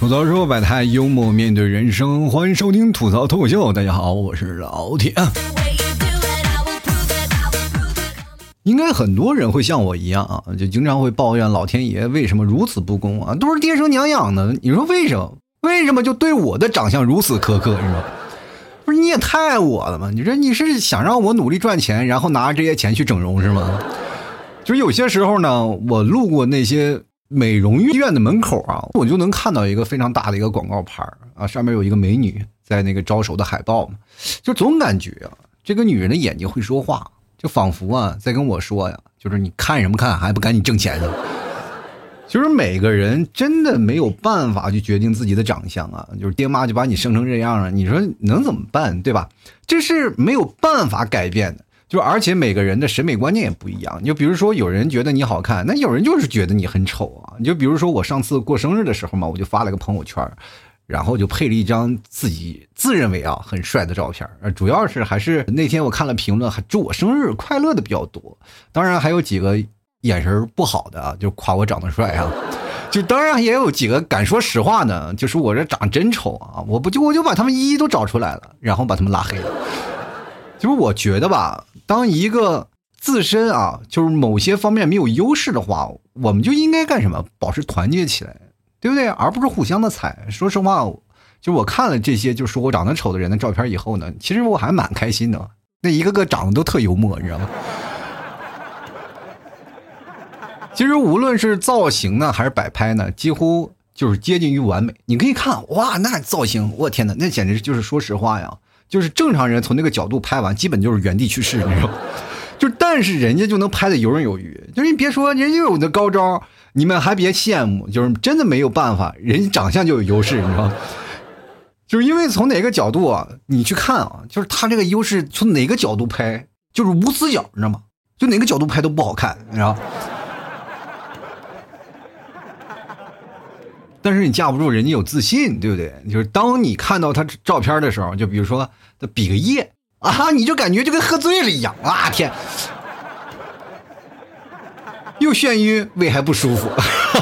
吐槽说百态，幽默面对人生，欢迎收听吐槽脱口秀。大家好，我是老铁。应该很多人会像我一样啊，就经常会抱怨老天爷为什么如此不公啊？都是爹生娘养的，你说为什么？为什么就对我的长相如此苛刻？是吧？不是你也太爱我了吗？你说你是想让我努力赚钱，然后拿这些钱去整容是吗？就是有些时候呢，我路过那些。美容医院的门口啊，我就能看到一个非常大的一个广告牌啊，上面有一个美女在那个招手的海报嘛，就总感觉啊，这个女人的眼睛会说话，就仿佛啊在跟我说呀，就是你看什么看，还不赶紧挣钱呢？就是每个人真的没有办法去决定自己的长相啊，就是爹妈就把你生成这样了，你说能怎么办，对吧？这是没有办法改变的。就而且每个人的审美观念也不一样，就比如说有人觉得你好看，那有人就是觉得你很丑啊。你就比如说我上次过生日的时候嘛，我就发了个朋友圈，然后就配了一张自己自认为啊很帅的照片，主要是还是那天我看了评论，还祝我生日快乐的比较多。当然还有几个眼神不好的啊，就夸我长得帅啊。就当然也有几个敢说实话呢，就是我这长真丑啊，我不就我就把他们一一都找出来了，然后把他们拉黑了。就是我觉得吧。当一个自身啊，就是某些方面没有优势的话，我们就应该干什么？保持团结起来，对不对？而不是互相的踩。说实话，就我看了这些就说我长得丑的人的照片以后呢，其实我还蛮开心的。那一个个长得都特幽默，你知道吗？其实无论是造型呢，还是摆拍呢，几乎就是接近于完美。你可以看，哇，那造型，我天哪，那简直就是说实话呀。就是正常人从那个角度拍完，基本就是原地去世，你知道吗？就但是人家就能拍的游刃有余。就是你别说，人家又有那高招，你们还别羡慕。就是真的没有办法，人长相就有优势，你知道吗？就是因为从哪个角度啊，你去看啊，就是他这个优势从哪个角度拍，就是无死角，你知道吗？就哪个角度拍都不好看，你知道。但是你架不住人家有自信，对不对？就是当你看到他照片的时候，就比如说他比个耶啊，你就感觉就跟喝醉了一样啊！天，又眩晕，胃还不舒服。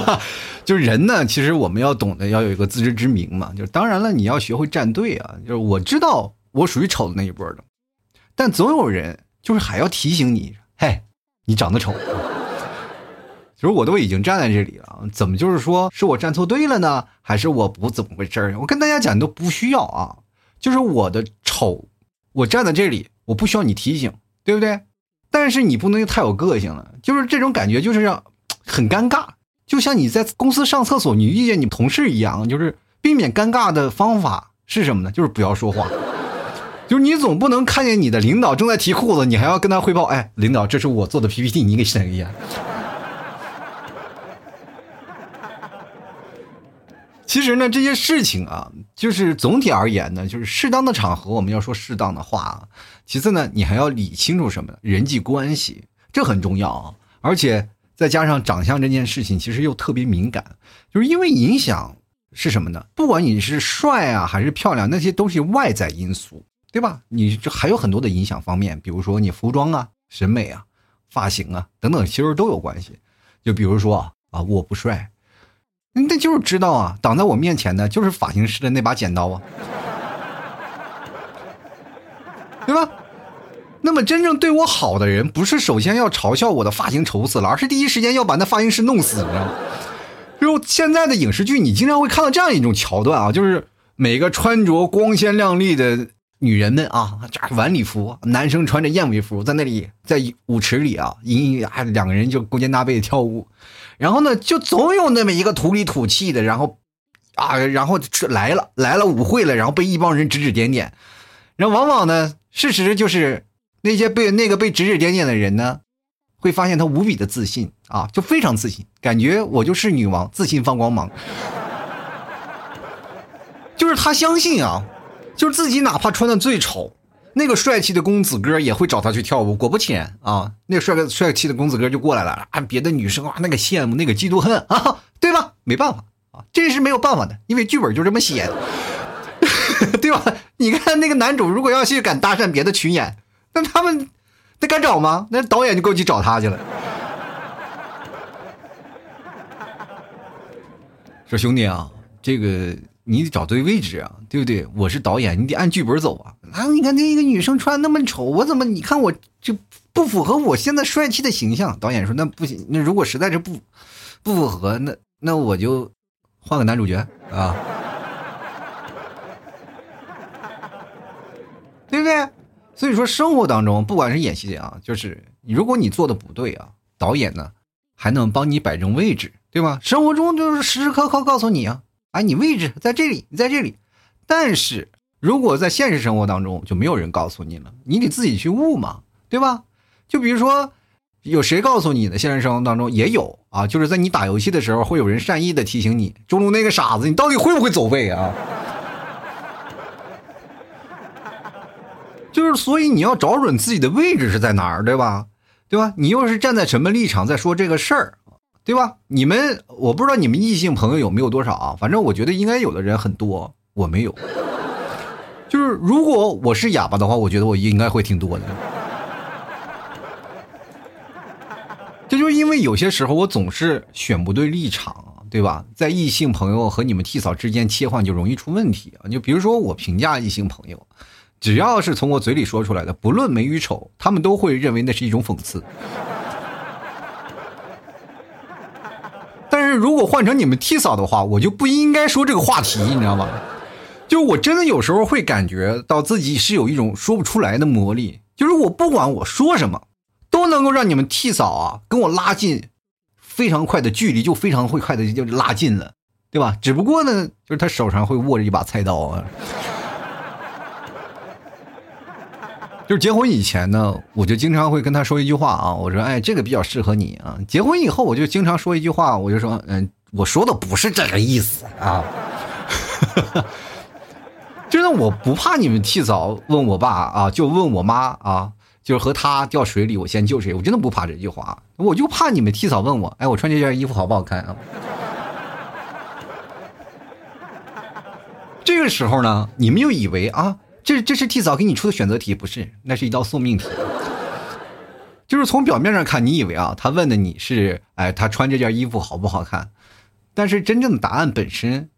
就是人呢，其实我们要懂得要有一个自知之明嘛。就是当然了，你要学会站队啊。就是我知道我属于丑的那一波的，但总有人就是还要提醒你，嘿，你长得丑。其实我都已经站在这里了，怎么就是说是我站错队了呢？还是我不怎么回事儿？我跟大家讲都不需要啊，就是我的丑，我站在这里，我不需要你提醒，对不对？但是你不能太有个性了，就是这种感觉就是让很尴尬，就像你在公司上厕所，你遇见你同事一样，就是避免尴尬的方法是什么呢？就是不要说话，就是你总不能看见你的领导正在提裤子，你还要跟他汇报，哎，领导，这是我做的 PPT，你给审一下。其实呢，这些事情啊，就是总体而言呢，就是适当的场合我们要说适当的话啊。其次呢，你还要理清楚什么？人际关系，这很重要啊。而且再加上长相这件事情，其实又特别敏感，就是因为影响是什么呢？不管你是帅啊还是漂亮，那些都是外在因素，对吧？你这还有很多的影响方面，比如说你服装啊、审美啊、发型啊等等，其实都有关系。就比如说啊，我不帅。那就是知道啊，挡在我面前的就是发型师的那把剪刀啊，对吧？那么真正对我好的人，不是首先要嘲笑我的发型丑死了，而是第一时间要把那发型师弄死，你知道吗？就现在的影视剧，你经常会看到这样一种桥段啊，就是每个穿着光鲜亮丽的女人们啊，这晚礼服，男生穿着燕尾服，在那里在舞池里啊，一啊两个人就勾肩搭背的跳舞。然后呢，就总有那么一个土里土气的，然后，啊，然后来了来了舞会了，然后被一帮人指指点点，然后往往呢，事实就是那些被那个被指指点点的人呢，会发现他无比的自信啊，就非常自信，感觉我就是女王，自信放光芒，就是他相信啊，就是自己哪怕穿的最丑。那个帅气的公子哥也会找他去跳舞，果不其然啊，那个帅哥帅气的公子哥就过来了啊，别的女生啊那个羡慕那个嫉妒恨啊，对吧？没办法，啊，这是没有办法的，因为剧本就这么写的，对吧？你看那个男主如果要去敢搭讪别的群演，那他们那敢找吗？那导演就过去找他去了。说兄弟啊，这个你得找对位置啊，对不对？我是导演，你得按剧本走啊。啊，你看那个女生穿那么丑，我怎么？你看我就不符合我现在帅气的形象。导演说那不行，那如果实在是不不符合，那那我就换个男主角啊，对不对？所以说生活当中，不管是演戏啊，就是如果你做的不对啊，导演呢还能帮你摆正位置。对吧？生活中就是时时刻刻告诉你啊，哎，你位置在这里，你在这里。但是如果在现实生活当中，就没有人告诉你了，你得自己去悟嘛，对吧？就比如说，有谁告诉你的？现实生活当中也有啊，就是在你打游戏的时候，会有人善意的提醒你，中路那个傻子，你到底会不会走位啊？就是所以你要找准自己的位置是在哪儿，对吧？对吧？你又是站在什么立场在说这个事儿？对吧？你们我不知道你们异性朋友有没有多少啊？反正我觉得应该有的人很多，我没有。就是如果我是哑巴的话，我觉得我应该会挺多的。这就是因为有些时候我总是选不对立场，对吧？在异性朋友和你们替嫂之间切换就容易出问题啊！就比如说我评价异性朋友，只要是从我嘴里说出来的，不论美与丑，他们都会认为那是一种讽刺。但是如果换成你们替嫂的话，我就不应该说这个话题，你知道吗？就我真的有时候会感觉到自己是有一种说不出来的魔力，就是我不管我说什么，都能够让你们替嫂啊跟我拉近非常快的距离，就非常会快的就拉近了，对吧？只不过呢，就是他手上会握着一把菜刀啊。就是结婚以前呢，我就经常会跟他说一句话啊，我说，哎，这个比较适合你啊。结婚以后，我就经常说一句话，我就说，嗯，我说的不是这个意思啊。真的，我不怕你们替嫂问我爸啊，就问我妈啊，就是和他掉水里，我先救谁？我真的不怕这句话，我就怕你们替嫂问我，哎，我穿这件衣服好不好看啊？这个时候呢，你们又以为啊。这这是替嫂给你出的选择题，不是？那是一道送命题。就是从表面上看，你以为啊，他问的你是，哎，他穿这件衣服好不好看？但是真正的答案本身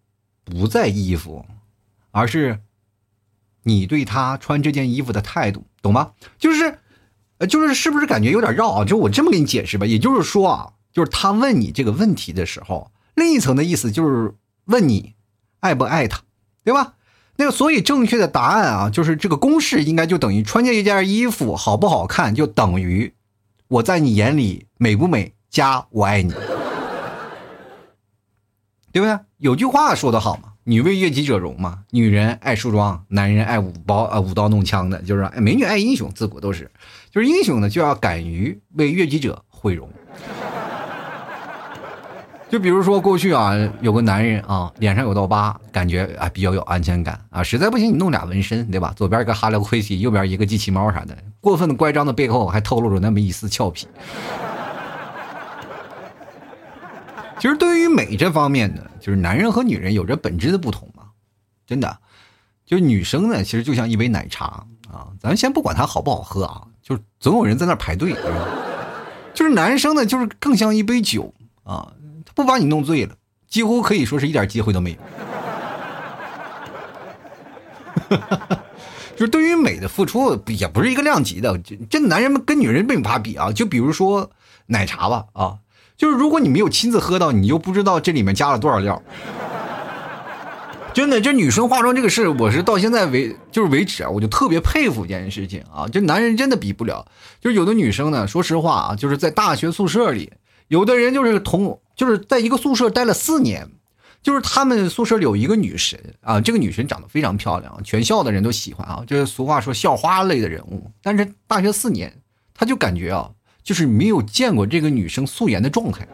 不在衣服，而是你对他穿这件衣服的态度，懂吗？就是，呃，就是是不是感觉有点绕啊？就我这么给你解释吧，也就是说啊，就是他问你这个问题的时候，另一层的意思就是问你爱不爱他，对吧？那个，所以正确的答案啊，就是这个公式应该就等于穿这一件衣服好不好看，就等于我在你眼里美不美加我爱你，对不对？有句话说的好嘛，“女为悦己者容”嘛，女人爱梳妆，男人爱舞包啊舞刀弄枪的，就是美女爱英雄，自古都是，就是英雄呢就要敢于为悦己者毁容。就比如说过去啊，有个男人啊，脸上有道疤，感觉啊比较有安全感啊。实在不行，你弄俩纹身，对吧？左边一个哈喽 Kitty，右边一个机器猫啥的。过分的乖张的背后，还透露着那么一丝俏皮。其实对于美这方面呢，就是男人和女人有着本质的不同嘛。真的，就是女生呢，其实就像一杯奶茶啊，咱先不管它好不好喝啊，就是总有人在那排队。就是男生呢，就是更像一杯酒啊。不把你弄醉了，几乎可以说是一点机会都没有。就是对于美的付出也不是一个量级的，这这男人们跟女人没法比啊。就比如说奶茶吧，啊，就是如果你没有亲自喝到，你就不知道这里面加了多少料。真的，这女生化妆这个事，我是到现在为就是为止啊，我就特别佩服一件事情啊，这男人真的比不了。就是有的女生呢，说实话啊，就是在大学宿舍里。有的人就是同，就是在一个宿舍待了四年，就是他们宿舍里有一个女神啊，这个女神长得非常漂亮，全校的人都喜欢啊，就是俗话说校花类的人物。但是大学四年，他就感觉啊，就是没有见过这个女生素颜的状态，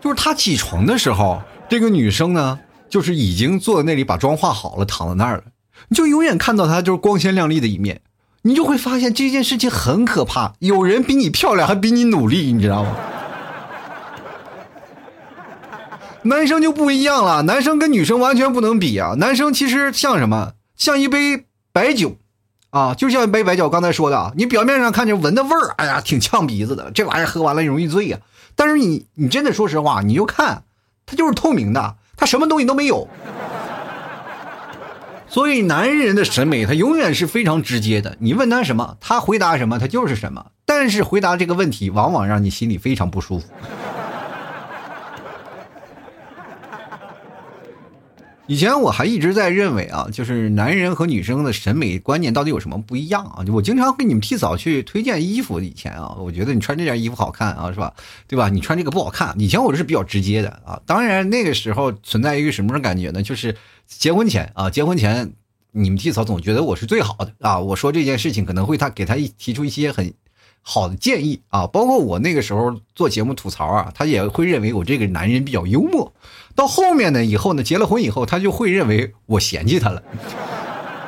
就是他起床的时候，这个女生呢，就是已经坐在那里把妆化好了，躺在那儿了，你就永远看到她就是光鲜亮丽的一面。你就会发现这件事情很可怕，有人比你漂亮，还比你努力，你知道吗？男生就不一样了，男生跟女生完全不能比啊！男生其实像什么？像一杯白酒，啊，就像一杯白酒。刚才说的，你表面上看着闻的味儿，哎呀，挺呛鼻子的，这玩意儿喝完了容易醉呀。但是你，你真的说实话，你就看，它就是透明的，它什么东西都没有。所以男人的审美，他永远是非常直接的。你问他什么，他回答什么，他就是什么。但是回答这个问题，往往让你心里非常不舒服。以前我还一直在认为啊，就是男人和女生的审美观念到底有什么不一样啊？我经常给你们替嫂去推荐衣服。以前啊，我觉得你穿这件衣服好看啊，是吧？对吧？你穿这个不好看。以前我是比较直接的啊。当然那个时候存在一个什么感觉呢？就是结婚前啊，结婚前你们替嫂总觉得我是最好的啊。我说这件事情可能会他给他一提出一些很好的建议啊。包括我那个时候做节目吐槽啊，他也会认为我这个男人比较幽默。到后面呢，以后呢，结了婚以后，他就会认为我嫌弃他了，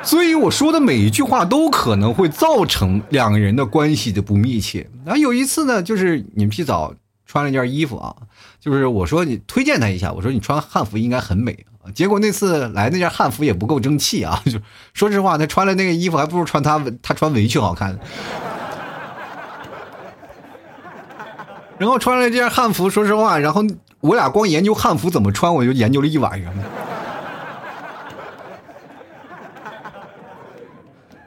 所以我说的每一句话都可能会造成两个人的关系的不密切。然后有一次呢，就是你们洗澡穿了件衣服啊，就是我说你推荐他一下，我说你穿汉服应该很美。结果那次来那件汉服也不够争气啊，就说实话，他穿了那个衣服还不如穿他他穿围裙好看。然后穿了这件汉服，说实话，然后。我俩光研究汉服怎么穿，我就研究了一晚上。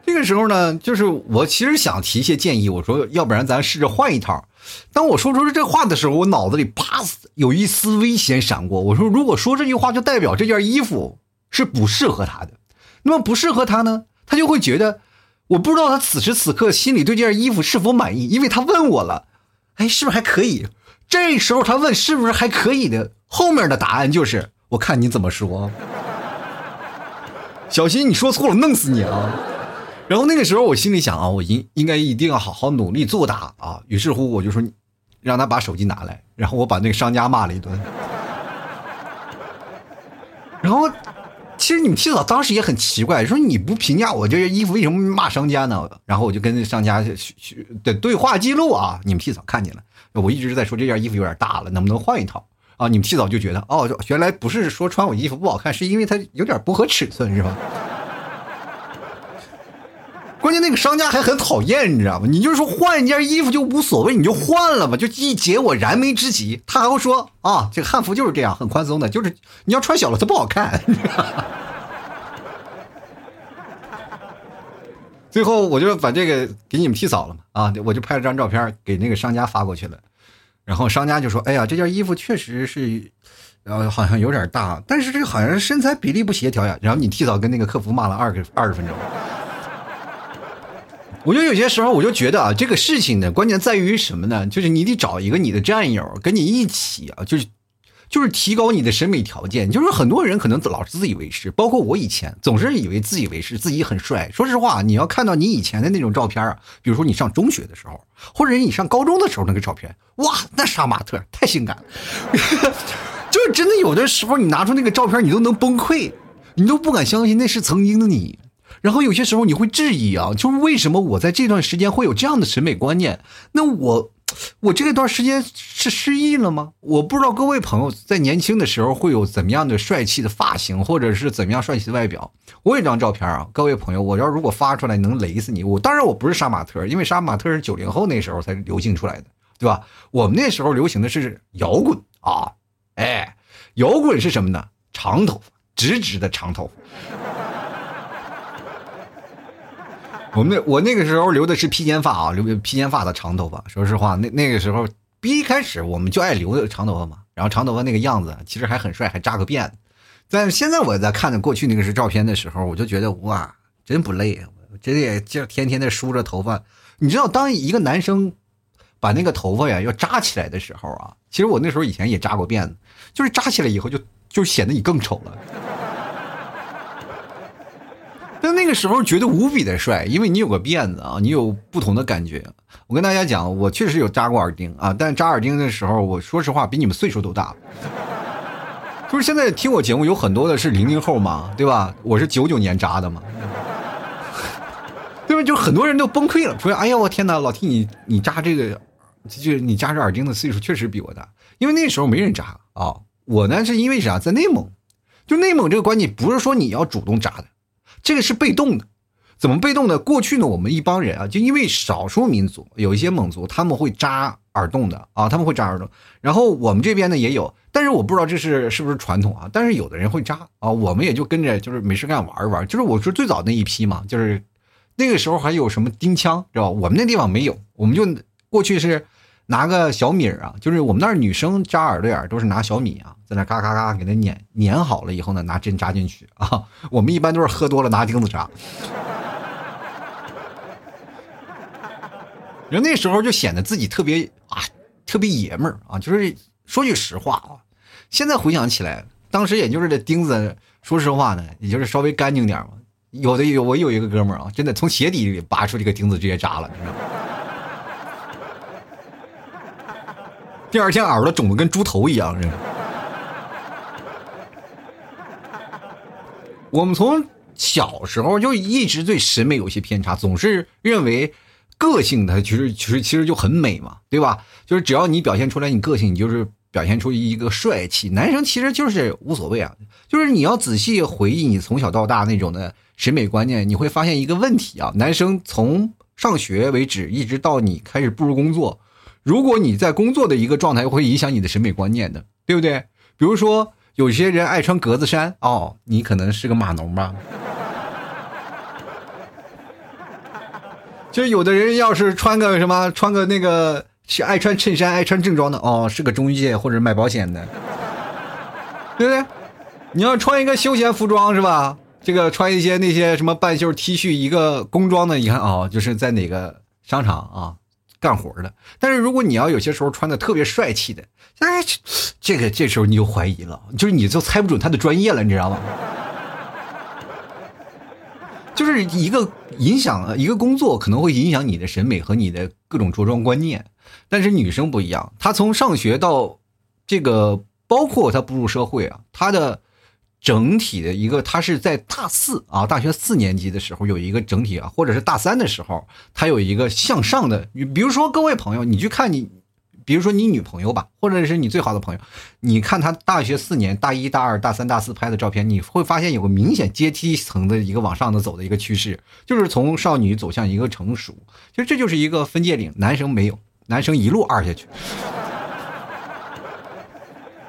这个时候呢，就是我其实想提一些建议，我说要不然咱试着换一套。当我说出这话的时候，我脑子里啪有一丝危险闪过。我说，如果说这句话，就代表这件衣服是不适合他的。那么不适合他呢，他就会觉得我不知道他此时此刻心里对这件衣服是否满意，因为他问我了，哎，是不是还可以？这时候他问是不是还可以的，后面的答案就是我看你怎么说，小心你说错了弄死你啊！然后那个时候我心里想啊，我应应该一定要好好努力作答啊。于是乎我就说，让他把手机拿来，然后我把那个商家骂了一顿。然后其实你们提早当时也很奇怪，说你不评价我这件衣服，为什么骂商家呢？然后我就跟商家去去的对话记录啊，你们提早看见了。我一直在说这件衣服有点大了，能不能换一套啊？你们提早就觉得哦，原来不是说穿我衣服不好看，是因为它有点不合尺寸，是吧？关键那个商家还很讨厌，你知道吗？你就是说换一件衣服就无所谓，你就换了吧，就一解我燃眉之急。他还会说啊，这个汉服就是这样，很宽松的，就是你要穿小了它不好看。最后我就把这个给你们替嫂了嘛，啊，我就拍了张照片给那个商家发过去了，然后商家就说：“哎呀，这件衣服确实是，呃，好像有点大，但是这好像身材比例不协调呀。”然后你替嫂跟那个客服骂了二个二十分钟。我就有些时候我就觉得啊，这个事情呢，关键在于什么呢？就是你得找一个你的战友跟你一起啊，就是。就是提高你的审美条件，就是很多人可能老是自以为是，包括我以前总是以为自以为是，自己很帅。说实话，你要看到你以前的那种照片啊，比如说你上中学的时候，或者你上高中的时候那个照片，哇，那杀马特太性感了，就是真的有的时候你拿出那个照片，你都能崩溃，你都不敢相信那是曾经的你。然后有些时候你会质疑啊，就是为什么我在这段时间会有这样的审美观念？那我。我这段时间是失忆了吗？我不知道各位朋友在年轻的时候会有怎么样的帅气的发型，或者是怎么样帅气的外表。我有张照片啊，各位朋友，我要如果发出来能雷死你。我当然我不是杀马特，因为杀马特是九零后那时候才流行出来的，对吧？我们那时候流行的是摇滚啊，哎，摇滚是什么呢？长头发，直直的长头发。我们那我那个时候留的是披肩发啊，留披肩发的长头发。说实话，那那个时候一开始我们就爱留长头发嘛，然后长头发那个样子其实还很帅，还扎个辫子。但是现在我在看着过去那个是照片的时候，我就觉得哇，真不累啊，真的就天天的梳着头发。你知道，当一个男生把那个头发呀要扎起来的时候啊，其实我那时候以前也扎过辫子，就是扎起来以后就就显得你更丑了。但那个时候觉得无比的帅，因为你有个辫子啊，你有不同的感觉。我跟大家讲，我确实有扎过耳钉啊，但扎耳钉的时候，我说实话比你们岁数都大。就是现在听我节目有很多的是零零后嘛，对吧？我是九九年扎的嘛，对吧？就很多人都崩溃了，说：“哎呀，我天哪，老弟，你你扎这个，就你扎这耳钉的岁数确实比我大，因为那时候没人扎啊。”我呢是因为啥，在内蒙，就内蒙这个关系不是说你要主动扎的，这个是被动的。怎么被动的？过去呢，我们一帮人啊，就因为少数民族有一些蒙族，他们会扎耳洞的啊，他们会扎耳洞。然后我们这边呢也有，但是我不知道这是是不是传统啊。但是有的人会扎啊，我们也就跟着就是没事干玩一玩。就是我说最早那一批嘛，就是那个时候还有什么钉枪，知道吧？我们那地方没有，我们就过去是拿个小米啊，就是我们那儿女生扎耳朵眼都是拿小米啊，在那嘎嘎嘎给它碾碾好了以后呢，拿针扎进去啊。我们一般都是喝多了拿钉子扎。人那时候就显得自己特别啊，特别爷们儿啊，就是说句实话啊，现在回想起来，当时也就是这钉子，说实话呢，也就是稍微干净点嘛。有的有我有一个哥们儿啊，真的从鞋底里拔出这个钉子直接扎了，你知道吗？第二天耳朵肿的跟猪头一样，我们从小时候就一直对审美有些偏差，总是认为。个性它其实其实其实就很美嘛，对吧？就是只要你表现出来你个性，你就是表现出一个帅气。男生其实就是无所谓啊，就是你要仔细回忆你从小到大那种的审美观念，你会发现一个问题啊。男生从上学为止，一直到你开始步入工作，如果你在工作的一个状态，会影响你的审美观念的，对不对？比如说有些人爱穿格子衫，哦，你可能是个码农吧。就有的人要是穿个什么，穿个那个是爱穿衬衫、爱穿正装的哦，是个中介或者卖保险的，对不对？你要穿一个休闲服装是吧？这个穿一些那些什么半袖 T 恤，一个工装的，你看哦，就是在哪个商场啊干活的。但是如果你要有些时候穿的特别帅气的，哎，这个这时候你就怀疑了，就是你就猜不准他的专业了，你知道吗？就是一个影响一个工作，可能会影响你的审美和你的各种着装观念。但是女生不一样，她从上学到这个，包括她步入社会啊，她的整体的一个，他是在大四啊，大学四年级的时候有一个整体啊，或者是大三的时候，他有一个向上的。你比如说，各位朋友，你去看你。比如说你女朋友吧，或者是你最好的朋友，你看他大学四年，大一、大二、大三、大四拍的照片，你会发现有个明显阶梯层的一个往上的走的一个趋势，就是从少女走向一个成熟。其实这就是一个分界岭，男生没有，男生一路二下去。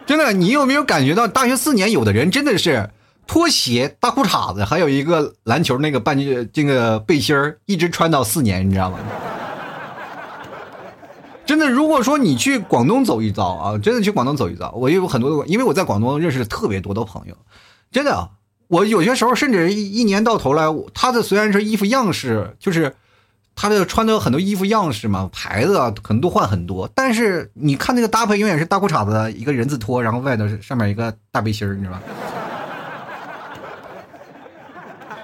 真的，你有没有感觉到大学四年有的人真的是拖鞋、大裤衩子，还有一个篮球那个半截这个背心儿，一直穿到四年，你知道吗？真的，如果说你去广东走一遭啊，真的去广东走一遭，我有很多的，因为我在广东认识特别多的朋友，真的，我有些时候甚至一一年到头来，他的虽然说衣服样式，就是他的穿的很多衣服样式嘛，牌子啊，可能都换很多，但是你看那个搭配永远是大裤衩子，一个人字拖，然后外头上面一个大背心你知道吧？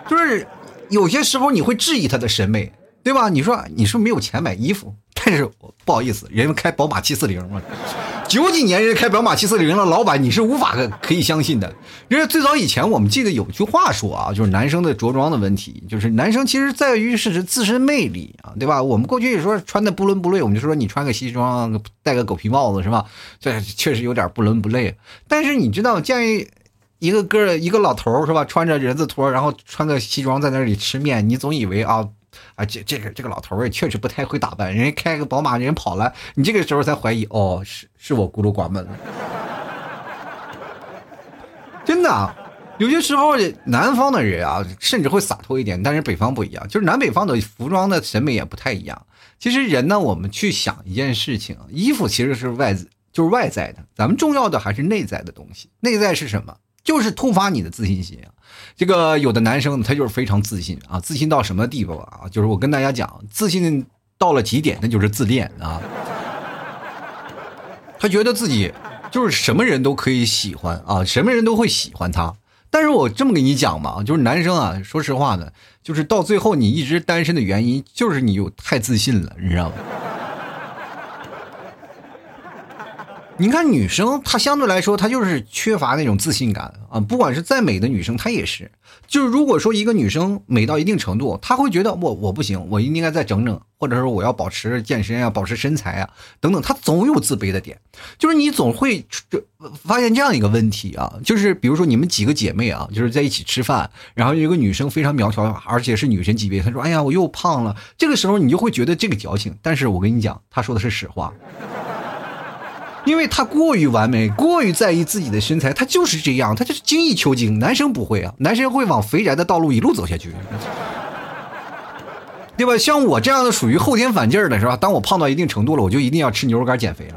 就是有些时候你会质疑他的审美，对吧？你说你是没有钱买衣服？但是不好意思，人家开宝马七四零嘛，九几年人开宝马七四零了，老板你是无法可以相信的。因为最早以前我们记得有句话说啊，就是男生的着装的问题，就是男生其实在于是自身魅力啊，对吧？我们过去也说穿的不伦不类，我们就说你穿个西装，戴个狗皮帽子是吧？这确实有点不伦不类。但是你知道，见一个个一个老头是吧，穿着人字拖，然后穿个西装在那里吃面，你总以为啊。啊，这这个这个老头也确实不太会打扮，人家开个宝马，人跑了，你这个时候才怀疑，哦，是是我孤陋寡闻了。真的，有些时候南方的人啊，甚至会洒脱一点，但是北方不一样，就是南北方的服装的审美也不太一样。其实人呢，我们去想一件事情，衣服其实是外，就是外在的，咱们重要的还是内在的东西。内在是什么？就是突发你的自信心啊！这个有的男生他就是非常自信啊，自信到什么地步啊？就是我跟大家讲，自信到了极点，那就是自恋啊。他觉得自己就是什么人都可以喜欢啊，什么人都会喜欢他。但是我这么跟你讲嘛，就是男生啊，说实话呢，就是到最后你一直单身的原因，就是你有太自信了，你知道吗？你看女生，她相对来说，她就是缺乏那种自信感啊。不管是再美的女生，她也是。就是如果说一个女生美到一定程度，她会觉得我我不行，我应该再整整，或者说我要保持健身啊，保持身材啊，等等。她总有自卑的点。就是你总会发现这样一个问题啊，就是比如说你们几个姐妹啊，就是在一起吃饭，然后有一个女生非常苗条，而且是女神级别，她说：“哎呀，我又胖了。”这个时候你就会觉得这个矫情。但是我跟你讲，她说的是实话。因为他过于完美，过于在意自己的身材，他就是这样，他就是精益求精。男生不会啊，男生会往肥宅的道路一路走下去，对吧？像我这样的属于后天反劲儿的是吧？当我胖到一定程度了，我就一定要吃牛肉干减肥了。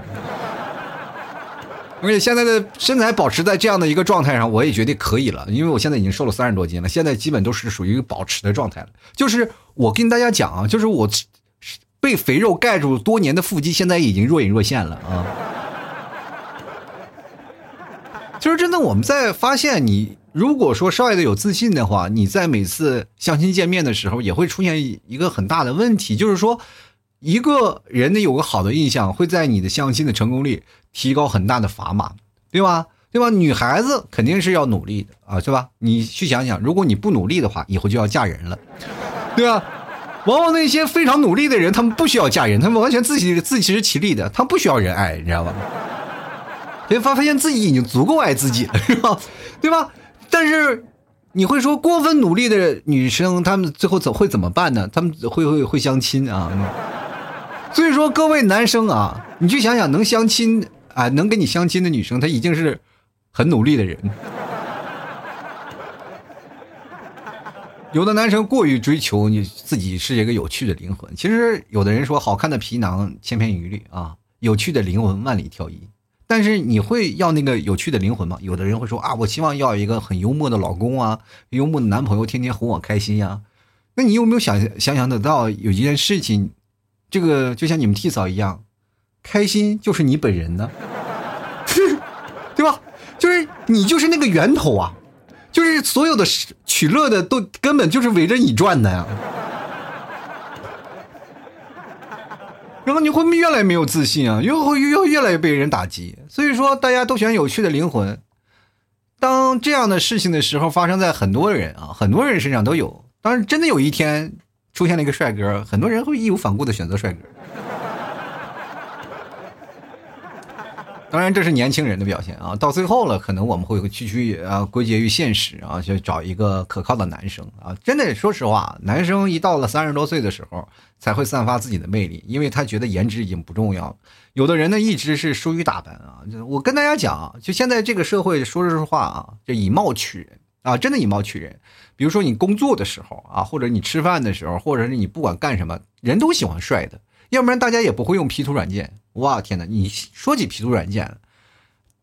而且现在的身材保持在这样的一个状态上，我也觉得可以了，因为我现在已经瘦了三十多斤了，现在基本都是属于保持的状态了。就是我跟大家讲啊，就是我被肥肉盖住多年的腹肌，现在已经若隐若现了啊。就是真的，我们在发现你如果说稍微的有自信的话，你在每次相亲见面的时候，也会出现一个很大的问题，就是说，一个人的有个好的印象，会在你的相亲的成功率提高很大的砝码，对吧？对吧？女孩子肯定是要努力的啊，是吧？你去想想，如果你不努力的话，以后就要嫁人了，对吧？往往那些非常努力的人，他们不需要嫁人，他们完全自己自食其力的，他不需要人爱，你知道吧？别发发现自己已经足够爱自己了，是吧？对吧？但是你会说过分努力的女生，她们最后怎会怎么办呢？她们会会会相亲啊？所以说，各位男生啊，你去想想，能相亲啊，能跟你相亲的女生，她已经是很努力的人。有的男生过于追求你自己是一个有趣的灵魂，其实有的人说，好看的皮囊千篇一律啊，有趣的灵魂万里挑一。但是你会要那个有趣的灵魂吗？有的人会说啊，我希望要一个很幽默的老公啊，幽默的男朋友，天天哄我开心呀。那你有没有想想想得到有一件事情，这个就像你们替嫂一样，开心就是你本人呢，对吧？就是你就是那个源头啊，就是所有的取乐的都根本就是围着你转的呀。那么你会越来越没有自信啊，又会又越来越被人打击。所以说，大家都喜欢有趣的灵魂。当这样的事情的时候，发生在很多人啊，很多人身上都有。当然，真的有一天出现了一个帅哥，很多人会义无反顾的选择帅哥。当然，这是年轻人的表现啊！到最后了，可能我们会区区啊归结于现实啊，就找一个可靠的男生啊！真的，说实话，男生一到了三十多岁的时候，才会散发自己的魅力，因为他觉得颜值已经不重要了。有的人呢，一直是疏于打扮啊！我跟大家讲啊，就现在这个社会，说实话啊，就以貌取人啊，真的以貌取人。比如说你工作的时候啊，或者你吃饭的时候，或者是你不管干什么，人都喜欢帅的。要不然大家也不会用 P 图软件。哇天哪！你说起 P 图软件，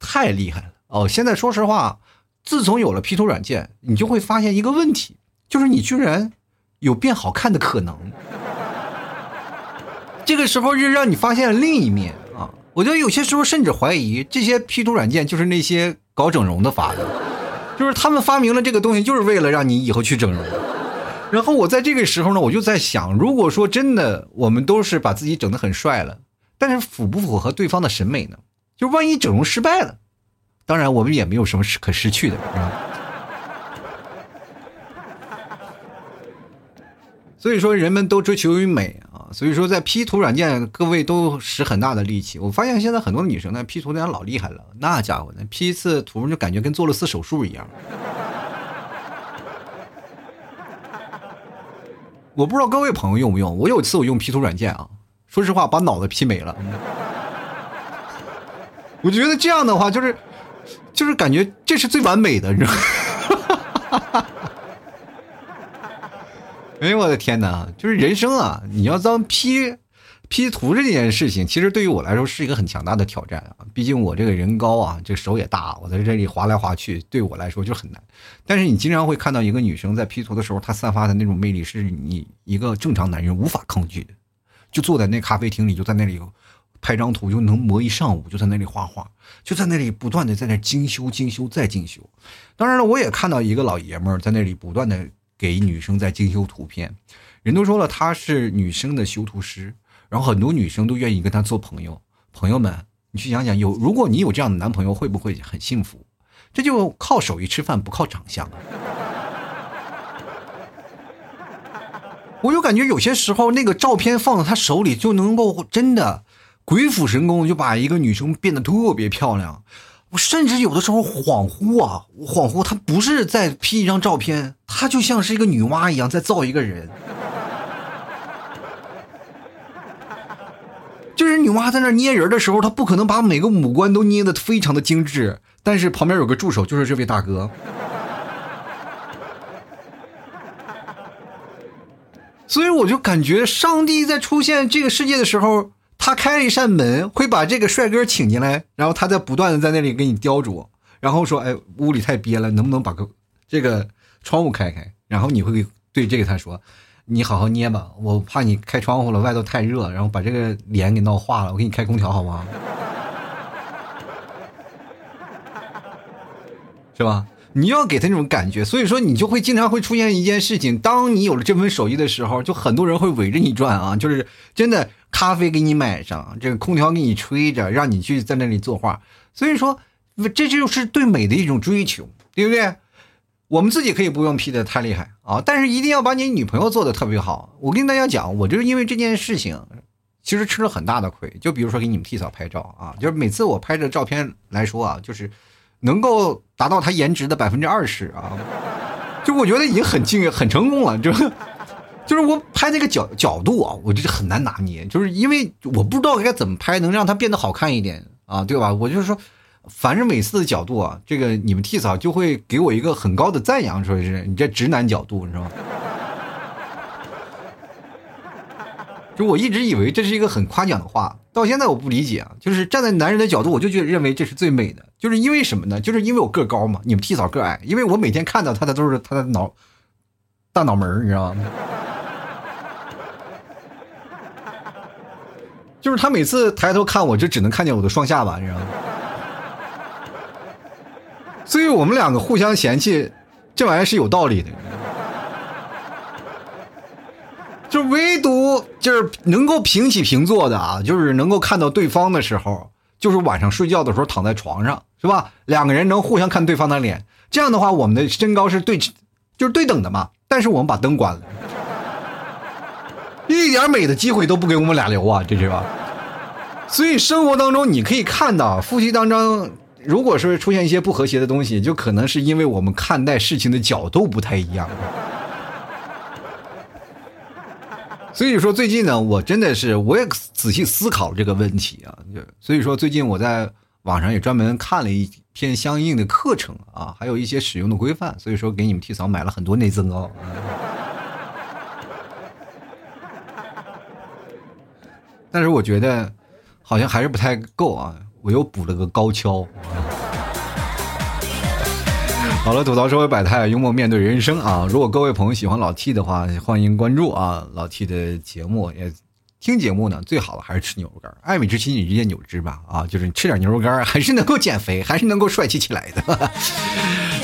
太厉害了哦！现在说实话，自从有了 P 图软件，你就会发现一个问题，就是你居然有变好看的可能。这个时候就让你发现了另一面啊！我觉得有些时候甚至怀疑这些 P 图软件就是那些搞整容的发的，就是他们发明了这个东西，就是为了让你以后去整容。然后我在这个时候呢，我就在想，如果说真的我们都是把自己整得很帅了，但是符不符合对方的审美呢？就万一整容失败了，当然我们也没有什么可失去的，是吧？所以说人们都追求于美啊，所以说在 P 图软件，各位都使很大的力气。我发现现在很多女生呢 P 图那老厉害了，那家伙呢 P 一次图就感觉跟做了次手术一样。我不知道各位朋友用不用，我有一次我用 P 图软件啊，说实话把脑子 P 没了。我觉得这样的话就是，就是感觉这是最完美的，你知道吗？哎呦我的天哪！就是人生啊，你要当 P。P 图这件事情，其实对于我来说是一个很强大的挑战啊！毕竟我这个人高啊，这手也大，我在这里划来划去，对我来说就很难。但是你经常会看到一个女生在 P 图的时候，她散发的那种魅力，是你一个正常男人无法抗拒的。就坐在那咖啡厅里，就在那里拍张图，就能磨一上午，就在那里画画，就在那里不断的在那精修、精修再精修。当然了，我也看到一个老爷们儿在那里不断的给女生在精修图片，人都说了他是女生的修图师。然后很多女生都愿意跟他做朋友，朋友们，你去想想，有如果你有这样的男朋友，会不会很幸福？这就靠手艺吃饭，不靠长相啊！我就感觉有些时候，那个照片放在他手里，就能够真的鬼斧神工，就把一个女生变得特别漂亮。我甚至有的时候恍惚啊，恍惚，他不是在 P 一张照片，他就像是一个女娲一样在造一个人。就是女娲在那捏人的时候，她不可能把每个五官都捏得非常的精致，但是旁边有个助手，就是这位大哥。所以我就感觉，上帝在出现这个世界的时候，他开了一扇门，会把这个帅哥请进来，然后他在不断的在那里给你雕琢，然后说：“哎，屋里太憋了，能不能把个这个窗户开开？”然后你会对这个他说：“你好好捏吧，我怕你开窗户了，外头太热，然后把这个脸给闹化了，我给你开空调好吗？是吧？”你要给他那种感觉，所以说你就会经常会出现一件事情：当你有了这门手艺的时候，就很多人会围着你转啊，就是真的咖啡给你买上，这个空调给你吹着，让你去在那里作画。所以说，这就是对美的一种追求，对不对？我们自己可以不用 P 的太厉害啊，但是一定要把你女朋友做的特别好。我跟大家讲，我就是因为这件事情，其实吃了很大的亏。就比如说给你们替嫂拍照啊，就是每次我拍的照片来说啊，就是。能够达到他颜值的百分之二十啊，就我觉得已经很敬业、很成功了。就 就是我拍那个角角度啊，我就是很难拿捏，就是因为我不知道该怎么拍能让她变得好看一点啊，对吧？我就是说，反正每次的角度啊，这个你们替嫂就会给我一个很高的赞扬，说是你这直男角度，你知道吗？就我一直以为这是一个很夸奖的话，到现在我不理解啊。就是站在男人的角度，我就觉得认为这是最美的，就是因为什么呢？就是因为我个高嘛，你们替嫂个矮，因为我每天看到他的都是他的脑大脑门你知道吗？就是他每次抬头看我，就只能看见我的双下巴，你知道吗？所以我们两个互相嫌弃，这玩意儿是有道理的。就唯独就是能够平起平坐的啊，就是能够看到对方的时候，就是晚上睡觉的时候躺在床上，是吧？两个人能互相看对方的脸，这样的话，我们的身高是对，就是对等的嘛。但是我们把灯关了，一点美的机会都不给我们俩留啊，这是吧？所以生活当中你可以看到，夫妻当中如果说出现一些不和谐的东西，就可能是因为我们看待事情的角度不太一样。所以说最近呢，我真的是我也仔细思考这个问题啊。所以说最近我在网上也专门看了一篇相应的课程啊，还有一些使用的规范。所以说给你们替嫂买了很多内增高，但是我觉得好像还是不太够啊，我又补了个高跷。好了，吐槽社会百态，幽默面对人生啊！如果各位朋友喜欢老 T 的话，欢迎关注啊！老 T 的节目也听节目呢，最好的还是吃牛肉干，爱美之心，你直接扭之吧啊！就是你吃点牛肉干，还是能够减肥，还是能够帅气起来的。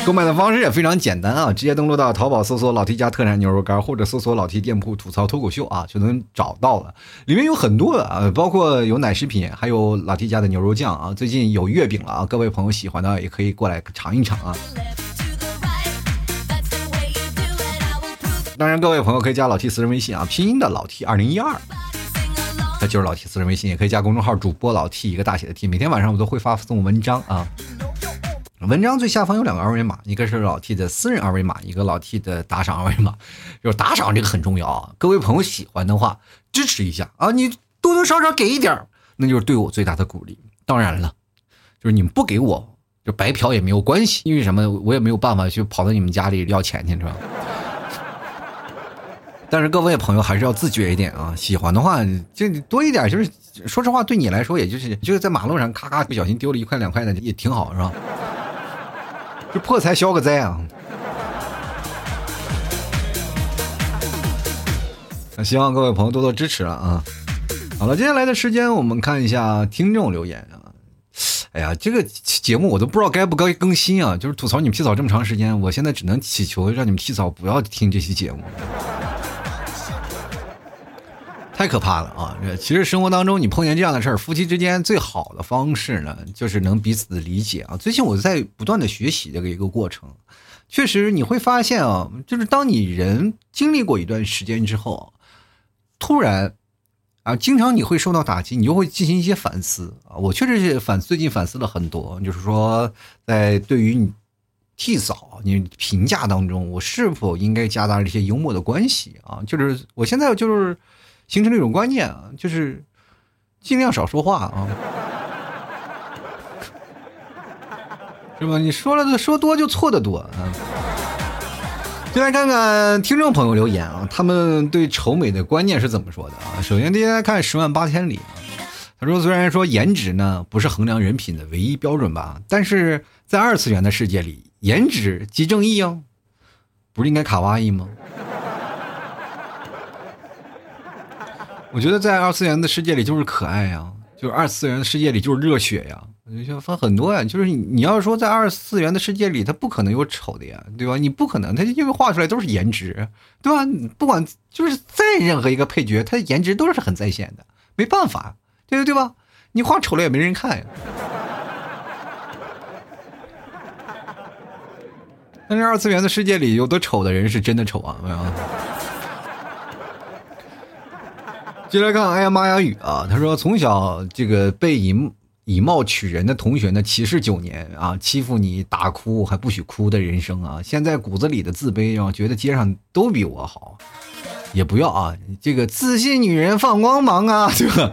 购买的方式也非常简单啊，直接登录到淘宝搜索“老 T 家特产牛肉干”，或者搜索“老 T 店铺吐槽脱口秀”啊，就能找到了。里面有很多的啊，包括有奶食品，还有老 T 家的牛肉酱啊。最近有月饼了啊，各位朋友喜欢的也可以过来尝一尝啊。当然，各位朋友可以加老 T 私人微信啊，拼音的老 T 二零一二，那就是老 T 私人微信，也可以加公众号主播老 T 一个大写的 T，每天晚上我都会发送文章啊。文章最下方有两个二维码，一个是老 T 的私人二维码，一个老 T 的打赏二维码。就是打赏这个很重要啊，各位朋友喜欢的话支持一下啊，你多多少少给一点，那就是对我最大的鼓励。当然了，就是你们不给我就白嫖也没有关系，因为什么？我也没有办法去跑到你们家里要钱去，是吧？但是各位朋友还是要自觉一点啊！喜欢的话就多一点，就是说实话，对你来说，也就是就是在马路上咔咔不小心丢了一块两块的也挺好，是吧？这破财消个灾啊！那希望各位朋友多多支持了啊！好了，接下来的时间我们看一下听众留言啊！哎呀，这个节目我都不知道该不该更新啊！就是吐槽你们提早这么长时间，我现在只能祈求让你们提早不要听这期节目。太可怕了啊！这其实生活当中你碰见这样的事儿，夫妻之间最好的方式呢，就是能彼此的理解啊。最近我在不断的学习这个一个过程，确实你会发现啊，就是当你人经历过一段时间之后，突然啊，经常你会受到打击，你就会进行一些反思啊。我确实是反最近反思了很多，就是说在对于你替嫂你评价当中，我是否应该加大这些幽默的关系啊？就是我现在就是。形成了一种观念啊，就是尽量少说话啊，是吧？你说了说多就错的多啊。先来看看听众朋友留言啊，他们对丑美的观念是怎么说的啊？首先，第一来看十万八千里啊，他说虽然说颜值呢不是衡量人品的唯一标准吧，但是在二次元的世界里，颜值即正义啊，不是应该卡哇伊吗？我觉得在二次元的世界里就是可爱呀，就是二次元的世界里就是热血呀，就分很多呀。就是你要说在二次元的世界里，它不可能有丑的呀，对吧？你不可能，它因为画出来都是颜值，对吧？不管就是再任何一个配角，他的颜值都是很在线的，没办法，对对对吧？你画丑了也没人看呀。但是二次元的世界里，有的丑的人是真的丑啊，没有？接来看，哎呀妈呀雨啊！他说从小这个被以以貌取人的同学呢歧视九年啊，欺负你打哭还不许哭的人生啊！现在骨子里的自卑让觉得街上都比我好，也不要啊！这个自信女人放光芒啊，对吧？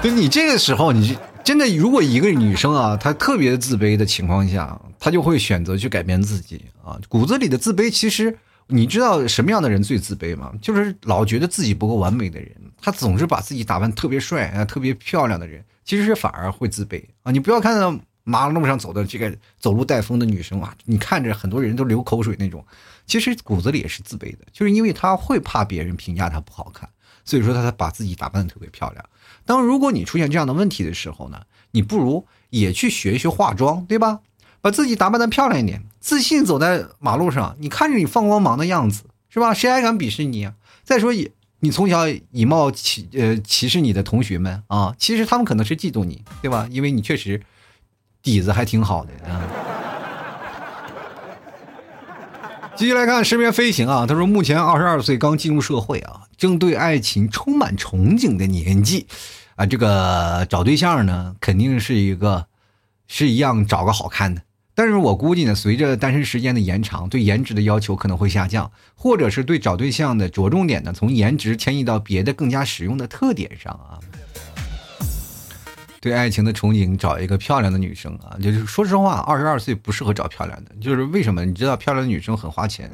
就你这个时候，你真的如果一个女生啊，她特别自卑的情况下，她就会选择去改变自己啊。骨子里的自卑，其实你知道什么样的人最自卑吗？就是老觉得自己不够完美的人。他总是把自己打扮特别帅啊，特别漂亮的人，其实是反而会自卑啊。你不要看到马路上走的这个走路带风的女生啊，你看着很多人都流口水那种，其实骨子里也是自卑的，就是因为他会怕别人评价他不好看，所以说他才把自己打扮的特别漂亮。当如果你出现这样的问题的时候呢，你不如也去学一学化妆，对吧？把自己打扮的漂亮一点，自信走在马路上，你看着你放光芒的样子，是吧？谁还敢鄙视你啊？再说也。你从小以貌歧呃歧视你的同学们啊，其实他们可能是嫉妒你，对吧？因为你确实底子还挺好的啊。继续来看身边飞行啊，他说目前二十二岁，刚进入社会啊，正对爱情充满憧憬的年纪啊，这个找对象呢，肯定是一个是一样找个好看的。但是我估计呢，随着单身时间的延长，对颜值的要求可能会下降，或者是对找对象的着重点呢，从颜值迁移到别的更加实用的特点上啊。对爱情的憧憬，找一个漂亮的女生啊，就是说实话，二十二岁不适合找漂亮的，就是为什么？你知道漂亮的女生很花钱，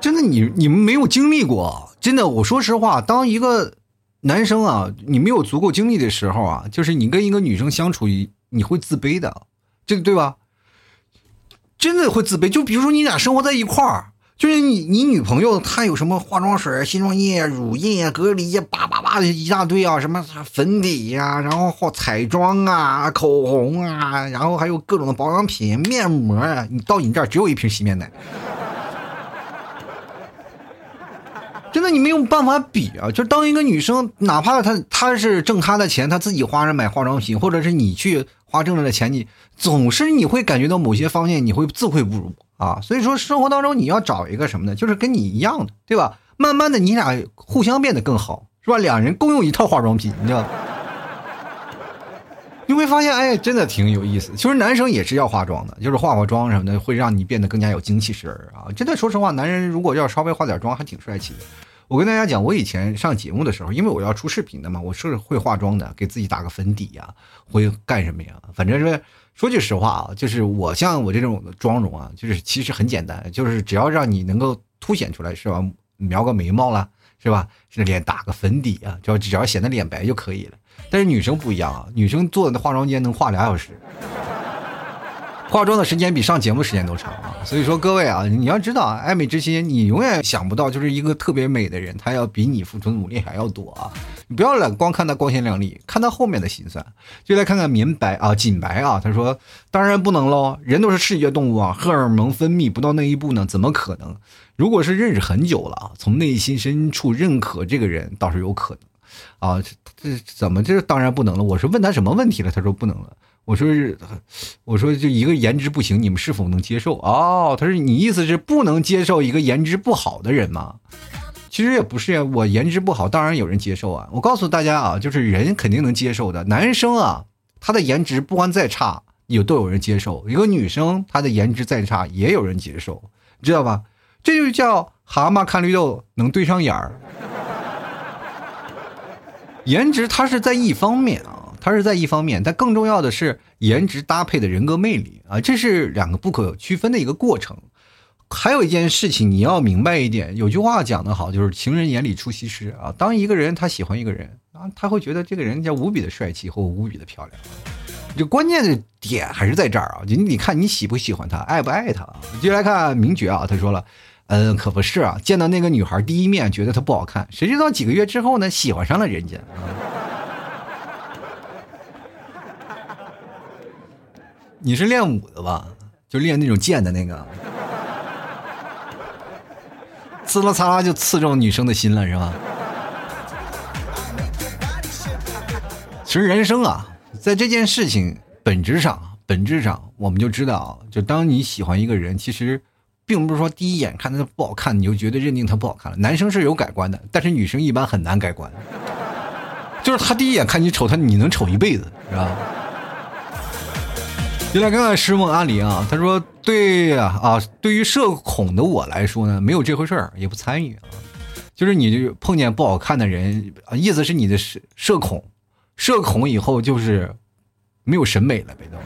真的，你你们没有经历过，真的，我说实话，当一个。男生啊，你没有足够精力的时候啊，就是你跟一个女生相处，你会自卑的，这个对吧？真的会自卑。就比如说你俩生活在一块儿，就是你你女朋友她有什么化妆水、卸妆液、乳液、隔离液，叭叭叭的一大堆啊，什么粉底呀，然后彩妆啊、口红啊，然后还有各种的保养品、面膜啊，你到你这儿只有一瓶洗面奶。真的，你没有办法比啊！就当一个女生，哪怕她她是挣她的钱，她自己花着买化妆品，或者是你去花挣来的钱，你总是你会感觉到某些方面你会自愧不如啊。所以说，生活当中你要找一个什么呢？就是跟你一样的，对吧？慢慢的，你俩互相变得更好，是吧？两人共用一套化妆品，你知道？你会发现，哎，真的挺有意思。其实男生也是要化妆的，就是化化妆什么的，会让你变得更加有精气神儿啊。真的，说实话，男人如果要稍微化点妆，还挺帅气的。我跟大家讲，我以前上节目的时候，因为我要出视频的嘛，我是会化妆的，给自己打个粉底呀，会干什么呀？反正是说句实话啊，就是我像我这种妆容啊，就是其实很简单，就是只要让你能够凸显出来，是吧？描个眉毛啦，是吧？是脸打个粉底啊，就只要显得脸白就可以了。但是女生不一样啊，女生坐在那化妆间能化俩小时。化妆的时间比上节目时间都长啊！所以说各位啊，你要知道啊，爱美之心，你永远想不到，就是一个特别美的人，她要比你付出努力还要多啊！你不要光看她光鲜亮丽，看她后面的心酸。就来看看明白啊，锦白啊，他说：“当然不能喽，人都是视觉动物啊，荷尔蒙分泌不到那一步呢，怎么可能？如果是认识很久了，从内心深处认可这个人，倒是有可能啊。这这怎么这当然不能了？我是问他什么问题了？他说不能了。”我说是，我说就一个颜值不行，你们是否能接受？哦，他说你意思是不能接受一个颜值不好的人吗？其实也不是呀，我颜值不好，当然有人接受啊。我告诉大家啊，就是人肯定能接受的。男生啊，他的颜值不管再差，有都有人接受；一个女生，她的颜值再差，也有人接受，知道吧？这就叫蛤蟆看绿豆能对上眼儿。颜值它是在一方面啊。它是在一方面，但更重要的是颜值搭配的人格魅力啊，这是两个不可区分的一个过程。还有一件事情你要明白一点，有句话讲得好，就是情人眼里出西施啊。当一个人他喜欢一个人啊，他会觉得这个人家无比的帅气或无比的漂亮。就关键的点还是在这儿啊，就你看你喜不喜欢他，爱不爱他。接下来看名爵啊，他说了，嗯，可不是啊，见到那个女孩第一面觉得她不好看，谁知道几个月之后呢，喜欢上了人家。你是练武的吧？就练那种剑的那个，呲啦嚓啦就刺中女生的心了，是吧？其实人生啊，在这件事情本质上，本质上我们就知道，就当你喜欢一个人，其实并不是说第一眼看他不好看，你就觉得认定他不好看了。男生是有改观的，但是女生一般很难改观。就是他第一眼看你丑，他你能丑一辈子，是吧？就来看看师梦阿里啊，他说：“对呀啊，对于社恐的我来说呢，没有这回事儿，也不参与啊。就是你就碰见不好看的人啊，意思是你的社社恐，社恐以后就是没有审美了呗，都。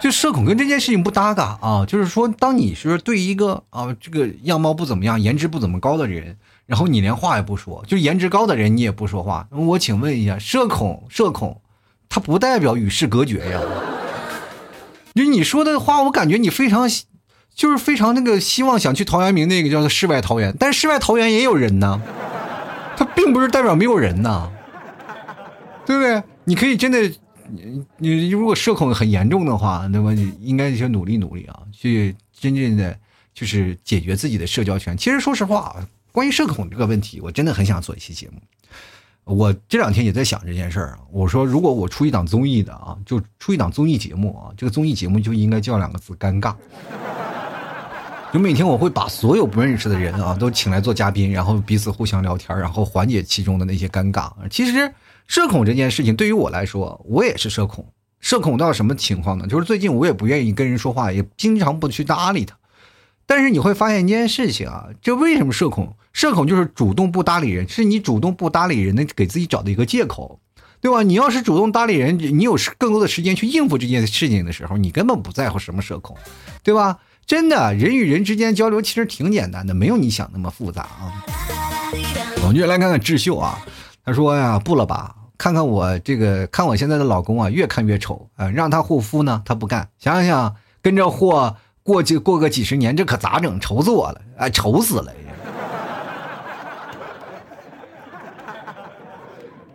就社恐跟这件事情不搭嘎啊。就是说，当你是对一个啊这个样貌不怎么样、颜值不怎么高的人，然后你连话也不说，就颜值高的人你也不说话，我请问一下，社恐社恐。”它不代表与世隔绝呀，就你说的话，我感觉你非常，就是非常那个希望想去陶渊明那个叫做世外桃源，但是世外桃源也有人呢，他并不是代表没有人呐，对不对？你可以真的，你你如果社恐很严重的话，那么你应该去努力努力啊，去真正的就是解决自己的社交圈。其实说实话，关于社恐这个问题，我真的很想做一期节目。我这两天也在想这件事儿啊。我说，如果我出一档综艺的啊，就出一档综艺节目啊，这个综艺节目就应该叫两个字：尴尬。就每天我会把所有不认识的人啊都请来做嘉宾，然后彼此互相聊天，然后缓解其中的那些尴尬。其实社恐这件事情对于我来说，我也是社恐。社恐到什么情况呢？就是最近我也不愿意跟人说话，也经常不去搭理他。但是你会发现一件事情啊，这为什么社恐？社恐就是主动不搭理人，是你主动不搭理人的给自己找的一个借口，对吧？你要是主动搭理人，你有更多的时间去应付这件事情的时候，你根本不在乎什么社恐，对吧？真的，人与人之间交流其实挺简单的，没有你想那么复杂啊。我们就来看看智秀啊，他说呀，不了吧，看看我这个，看我现在的老公啊，越看越丑啊，让他护肤呢，他不干，想想跟着货。过几过个几十年，这可咋整？愁死我了！哎，愁死了！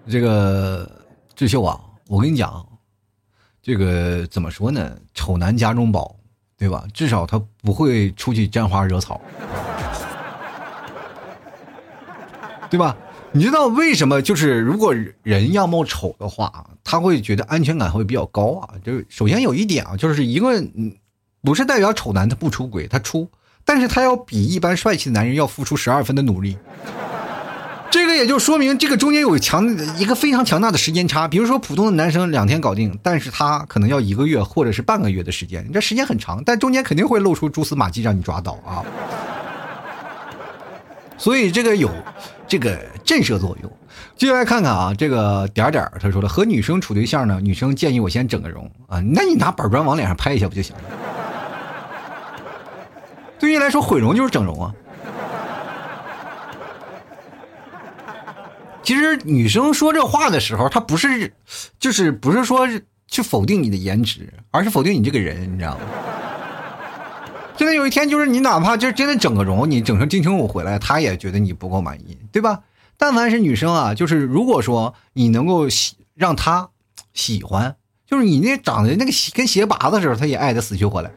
这个智秀啊，我跟你讲，这个怎么说呢？丑男家中宝，对吧？至少他不会出去沾花惹草，对吧？你知道为什么？就是如果人样貌丑的话，他会觉得安全感会比较高啊。就是首先有一点啊，就是一个嗯。不是代表丑男他不出轨，他出，但是他要比一般帅气的男人要付出十二分的努力。这个也就说明这个中间有强一个非常强大的时间差。比如说普通的男生两天搞定，但是他可能要一个月或者是半个月的时间，你这时间很长，但中间肯定会露出蛛丝马迹让你抓到啊。所以这个有这个震慑作用。接下来看看啊，这个点点他说了，和女生处对象呢，女生建议我先整个容啊，那你拿板砖往脸上拍一下不就行了？对于来说，毁容就是整容啊。其实女生说这话的时候，她不是，就是不是说去否定你的颜值，而是否定你这个人，你知道吗？真的有一天，就是你哪怕就真的整个容，你整成金城武回来，他也觉得你不够满意，对吧？但凡是女生啊，就是如果说你能够喜让她喜欢，就是你那长得那个跟鞋拔子似的，她也爱的死去活来。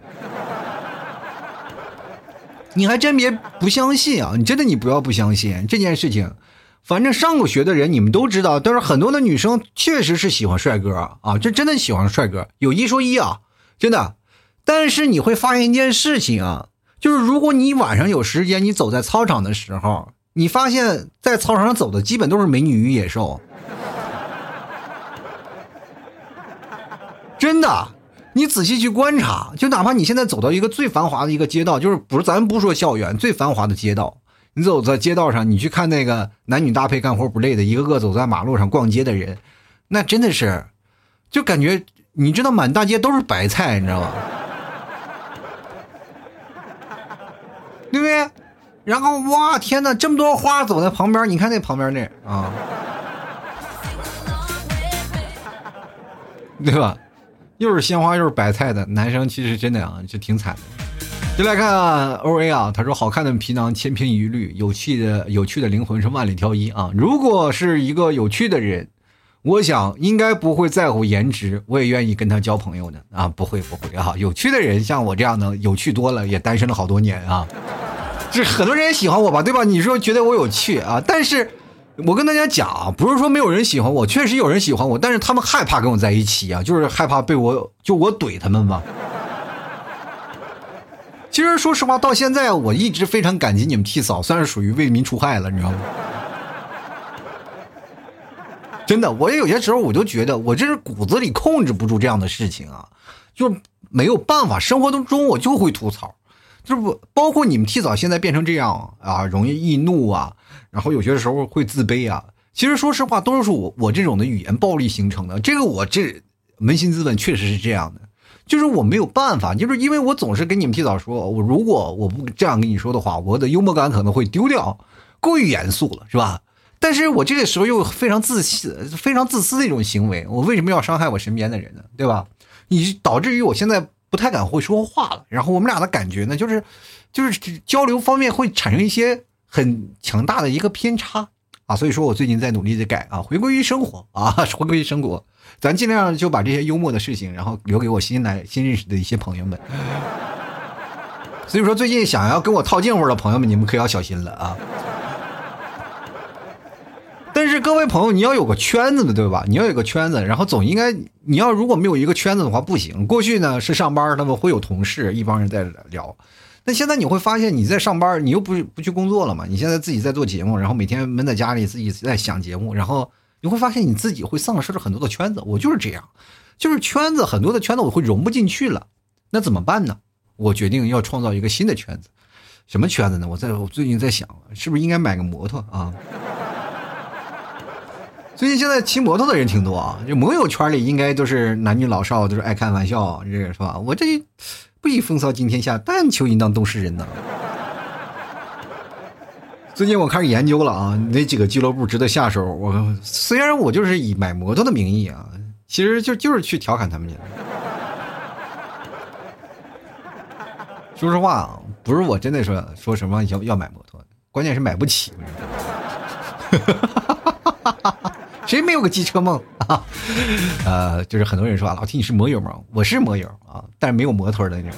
你还真别不相信啊！你真的你不要不相信这件事情。反正上过学的人，你们都知道，但是很多的女生确实是喜欢帅哥啊，这真的喜欢帅哥。有一说一啊，真的。但是你会发现一件事情啊，就是如果你晚上有时间，你走在操场的时候，你发现在操场上走的基本都是美女与野兽，真的。你仔细去观察，就哪怕你现在走到一个最繁华的一个街道，就是不是咱不说校园最繁华的街道，你走在街道上，你去看那个男女搭配干活不累的，一个个走在马路上逛街的人，那真的是，就感觉你知道满大街都是白菜，你知道吗？对不对？然后哇天哪，这么多花走在旁边，你看那旁边那啊，对吧？又是鲜花又是白菜的男生，其实真的啊，就挺惨的。就来看 O A 啊，他说：“好看的皮囊千篇一律，有趣的有趣的灵魂是万里挑一啊。如果是一个有趣的人，我想应该不会在乎颜值，我也愿意跟他交朋友的啊。不会不会啊，有趣的人像我这样的有趣多了，也单身了好多年啊。这很多人也喜欢我吧，对吧？你说觉得我有趣啊，但是。”我跟大家讲，不是说没有人喜欢我，确实有人喜欢我，但是他们害怕跟我在一起啊，就是害怕被我就我怼他们嘛。其实说实话，到现在我一直非常感激你们替嫂，算是属于为民除害了，你知道吗？真的，我也有些时候我就觉得我这是骨子里控制不住这样的事情啊，就没有办法，生活当中我就会吐槽，就是不包括你们提早现在变成这样啊，容易易怒啊。然后有些时候会自卑啊，其实说实话都是我我这种的语言暴力形成的。这个我这扪心自问，确实是这样的，就是我没有办法，就是因为我总是跟你们提早说，我如果我不这样跟你说的话，我的幽默感可能会丢掉，过于严肃了，是吧？但是我这个时候又非常自私、非常自私的一种行为，我为什么要伤害我身边的人呢？对吧？你导致于我现在不太敢会说话了，然后我们俩的感觉呢，就是就是交流方面会产生一些。很强大的一个偏差啊，所以说我最近在努力的改啊，回归于生活啊，回归于生活，咱尽量就把这些幽默的事情，然后留给我新来新认识的一些朋友们。所以说最近想要跟我套近乎的朋友们，你们可要小心了啊。但是各位朋友，你要有个圈子的，对吧？你要有个圈子，然后总应该，你要如果没有一个圈子的话，不行。过去呢是上班，他们会有同事，一帮人在聊。那现在你会发现你在上班，你又不不去工作了嘛？你现在自己在做节目，然后每天闷在家里自己在想节目，然后你会发现你自己会丧失了很多的圈子。我就是这样，就是圈子很多的圈子我会融不进去了。那怎么办呢？我决定要创造一个新的圈子。什么圈子呢？我在我最近在想，是不是应该买个摩托啊？最近现在骑摩托的人挺多啊，就摩友圈里应该都是男女老少都是爱开玩笑，这个是吧？我这。不以风骚惊天下，但求淫荡动世人呐。最近我开始研究了啊，哪几个俱乐部值得下手？我虽然我就是以买摩托的名义啊，其实就就是去调侃他们去。说实话啊，不是我真的说说什么要要买摩托，关键是买不起。哈哈哈哈哈谁没有个机车梦啊？呃，就是很多人说啊，老提你是摩友吗？我是摩友啊，但是没有摩托的那种。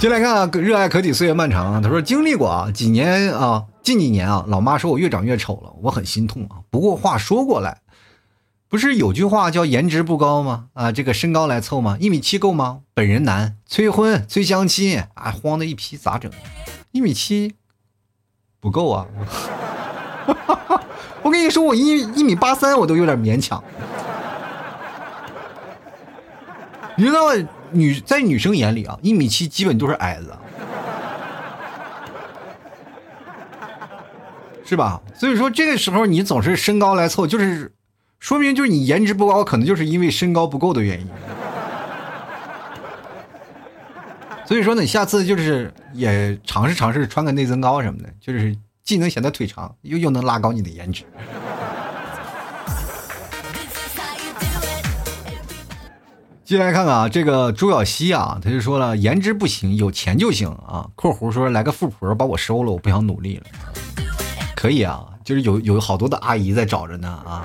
进来看啊，热爱可抵岁月漫长啊。他说经历过啊，几年啊，近几年啊，老妈说我越长越丑了，我很心痛啊。不过话说过来，不是有句话叫颜值不高吗？啊，这个身高来凑吗？一米七够吗？本人男，催婚催相亲啊，慌的一批，咋整？一米七不够啊。我跟你说，我一一米八三，我都有点勉强。你知道女在女生眼里啊，一米七基本都是矮子，是吧？所以说这个时候你总是身高来凑，就是说明就是你颜值不高，可能就是因为身高不够的原因。所以说呢，下次就是也尝试尝试穿个内增高什么的，就是。既能显得腿长，又又能拉高你的颜值。进来看看啊，这个朱小西啊，他就说了，颜值不行，有钱就行啊。括弧说来个富婆把我收了，我不想努力了。可以啊，就是有有好多的阿姨在找着呢啊，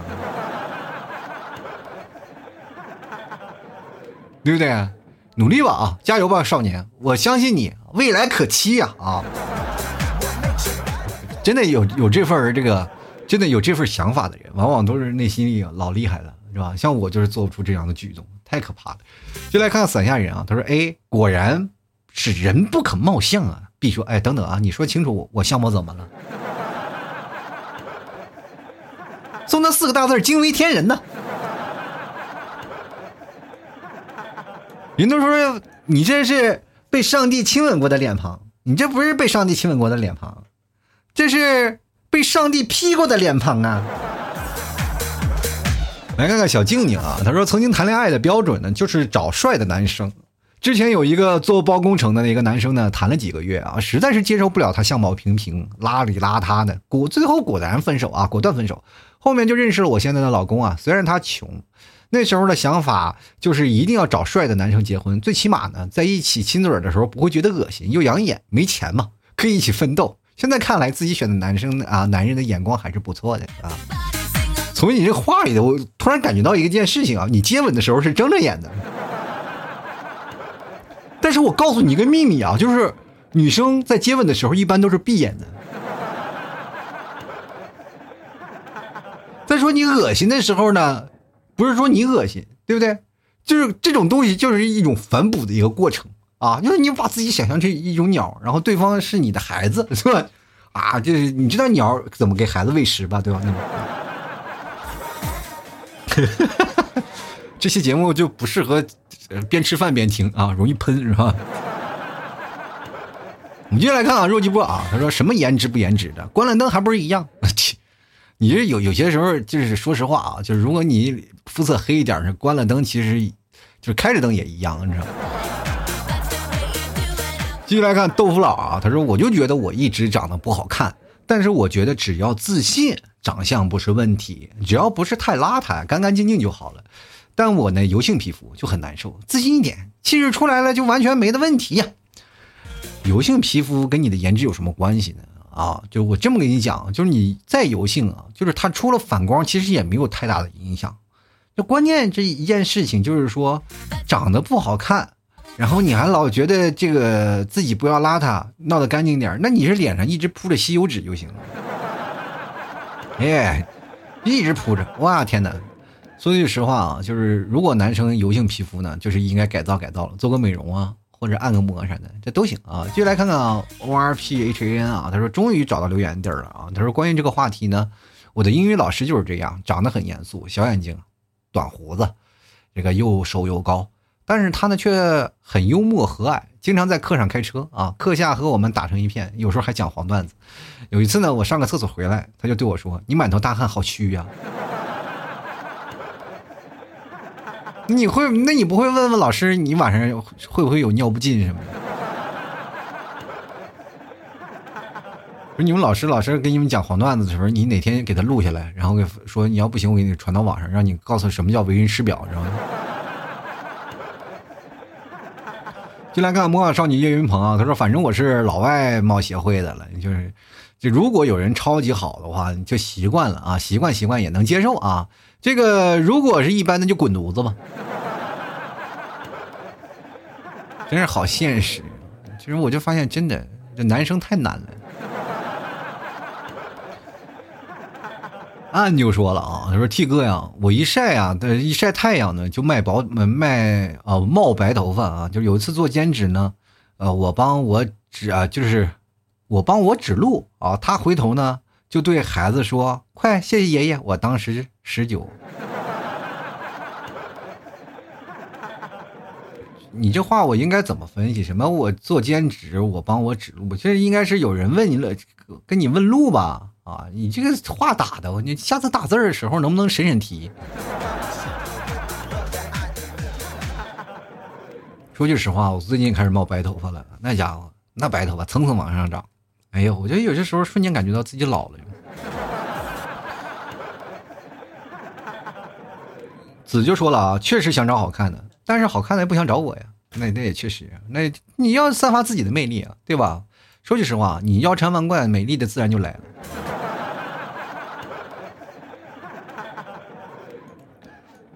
对不对？努力吧啊，加油吧，少年，我相信你，未来可期呀啊！真的有有这份这个，真的有这份想法的人，往往都是内心里老厉害了，是吧？像我就是做不出这样的举动。太可怕了，就来看看伞下人啊。他说：“哎，果然是人不可貌相啊。”B 说：“哎，等等啊，你说清楚，我相貌怎么了？”送他四个大字惊为天人呢。人都说你这是被上帝亲吻过的脸庞，你这不是被上帝亲吻过的脸庞，这是被上帝劈过的脸庞啊。来看看小静静啊，她说曾经谈恋爱的标准呢，就是找帅的男生。之前有一个做包工程的那个男生呢，谈了几个月啊，实在是接受不了他相貌平平、邋里邋遢的，果最后果然分手啊，果断分手。后面就认识了我现在的老公啊，虽然他穷，那时候的想法就是一定要找帅的男生结婚，最起码呢，在一起亲嘴的时候不会觉得恶心又养眼。没钱嘛，可以一起奋斗。现在看来自己选的男生啊，男人的眼光还是不错的啊。从你这话里头，我突然感觉到一件事情啊，你接吻的时候是睁着眼的，但是我告诉你一个秘密啊，就是女生在接吻的时候一般都是闭眼的。再说你恶心的时候呢，不是说你恶心，对不对？就是这种东西就是一种反哺的一个过程啊，就是你把自己想象成一种鸟，然后对方是你的孩子，是吧？啊，就是你知道鸟怎么给孩子喂食吧，对吧？那种。这期节目就不适合边吃饭边听啊，容易喷是吧？我们接下来看啊，肉鸡波啊，他说什么颜值不颜值的，关了灯还不是一样？你这有有些时候就是说实话啊，就是如果你肤色黑一点是关了灯，其实就是开着灯也一样，你知道吗？继续来看豆腐佬啊，他说我就觉得我一直长得不好看，但是我觉得只要自信。长相不是问题，只要不是太邋遢、干干净净就好了。但我呢，油性皮肤就很难受。自信一点，气质出来了就完全没的问题呀。油性皮肤跟你的颜值有什么关系呢？啊，就我这么跟你讲，就是你再油性啊，就是它出了反光，其实也没有太大的影响。就关键这一件事情，就是说长得不好看，然后你还老觉得这个自己不要邋遢，闹得干净点那你是脸上一直铺着吸油纸就行了。哎，一直铺着，哇天哪！说句实话啊，就是如果男生油性皮肤呢，就是应该改造改造了，做个美容啊，或者按个摩啥的，这都行啊。继续来看看啊，O R P H A N 啊，他说终于找到留言地儿了啊。他说关于这个话题呢，我的英语老师就是这样，长得很严肃，小眼睛，短胡子，这个又瘦又高，但是他呢却很幽默和蔼。经常在课上开车啊，课下和我们打成一片，有时候还讲黄段子。有一次呢，我上个厕所回来，他就对我说：“你满头大汗，好虚呀。”你会？那你不会问问老师，你晚上会不会有尿不尽什么的？不是你们老师，老师给你们讲黄段子的时候，你哪天给他录下来，然后给说你要不行，我给你传到网上，让你告诉什么叫为人师表，知道吗？进来看《魔法少女岳云鹏啊，他说：“反正我是老外貌协会的了，就是，就如果有人超级好的话，就习惯了啊，习惯习惯也能接受啊。这个如果是一般的，就滚犊子吧。真是好现实，其实我就发现，真的这男生太难了。”俺就说了啊，他说：“T 哥呀，我一晒啊，一晒太阳呢，就卖薄卖啊冒白头发啊。就有一次做兼职呢，呃，我帮我指啊，就是我帮我指路啊。他回头呢，就对孩子说：‘快，谢谢爷爷。’我当时十九。你这话我应该怎么分析？什么？我做兼职，我帮我指路，其实应该是有人问你了，跟你问路吧。”啊，你这个话打的，你下次打字的时候能不能审审题？说句实话，我最近开始冒白头发了，那家伙那白头发蹭蹭往上涨，哎呦，我觉得有些时候瞬间感觉到自己老了。子就说了啊，确实想找好看的，但是好看的也不想找我呀。那那也确实，那你要散发自己的魅力啊，对吧？说句实话，你腰缠万贯，美丽的自然就来了。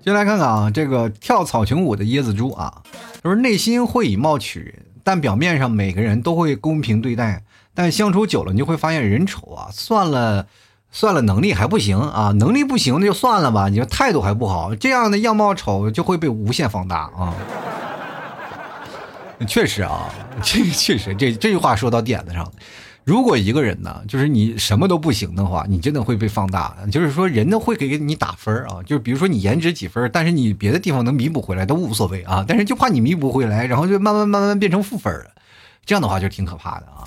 先来看看啊，这个跳草裙舞的椰子猪啊，就是内心会以貌取人，但表面上每个人都会公平对待，但相处久了，你就会发现人丑啊，算了，算了，能力还不行啊，能力不行那就算了吧，你说态度还不好，这样的样貌丑就会被无限放大啊。确实啊，这 确实，这这句话说到点子上了。如果一个人呢，就是你什么都不行的话，你真的会被放大。就是说，人呢会给你打分啊。就是比如说你颜值几分，但是你别的地方能弥补回来都无所谓啊。但是就怕你弥补回来，然后就慢慢慢慢变成负分了。这样的话就挺可怕的啊。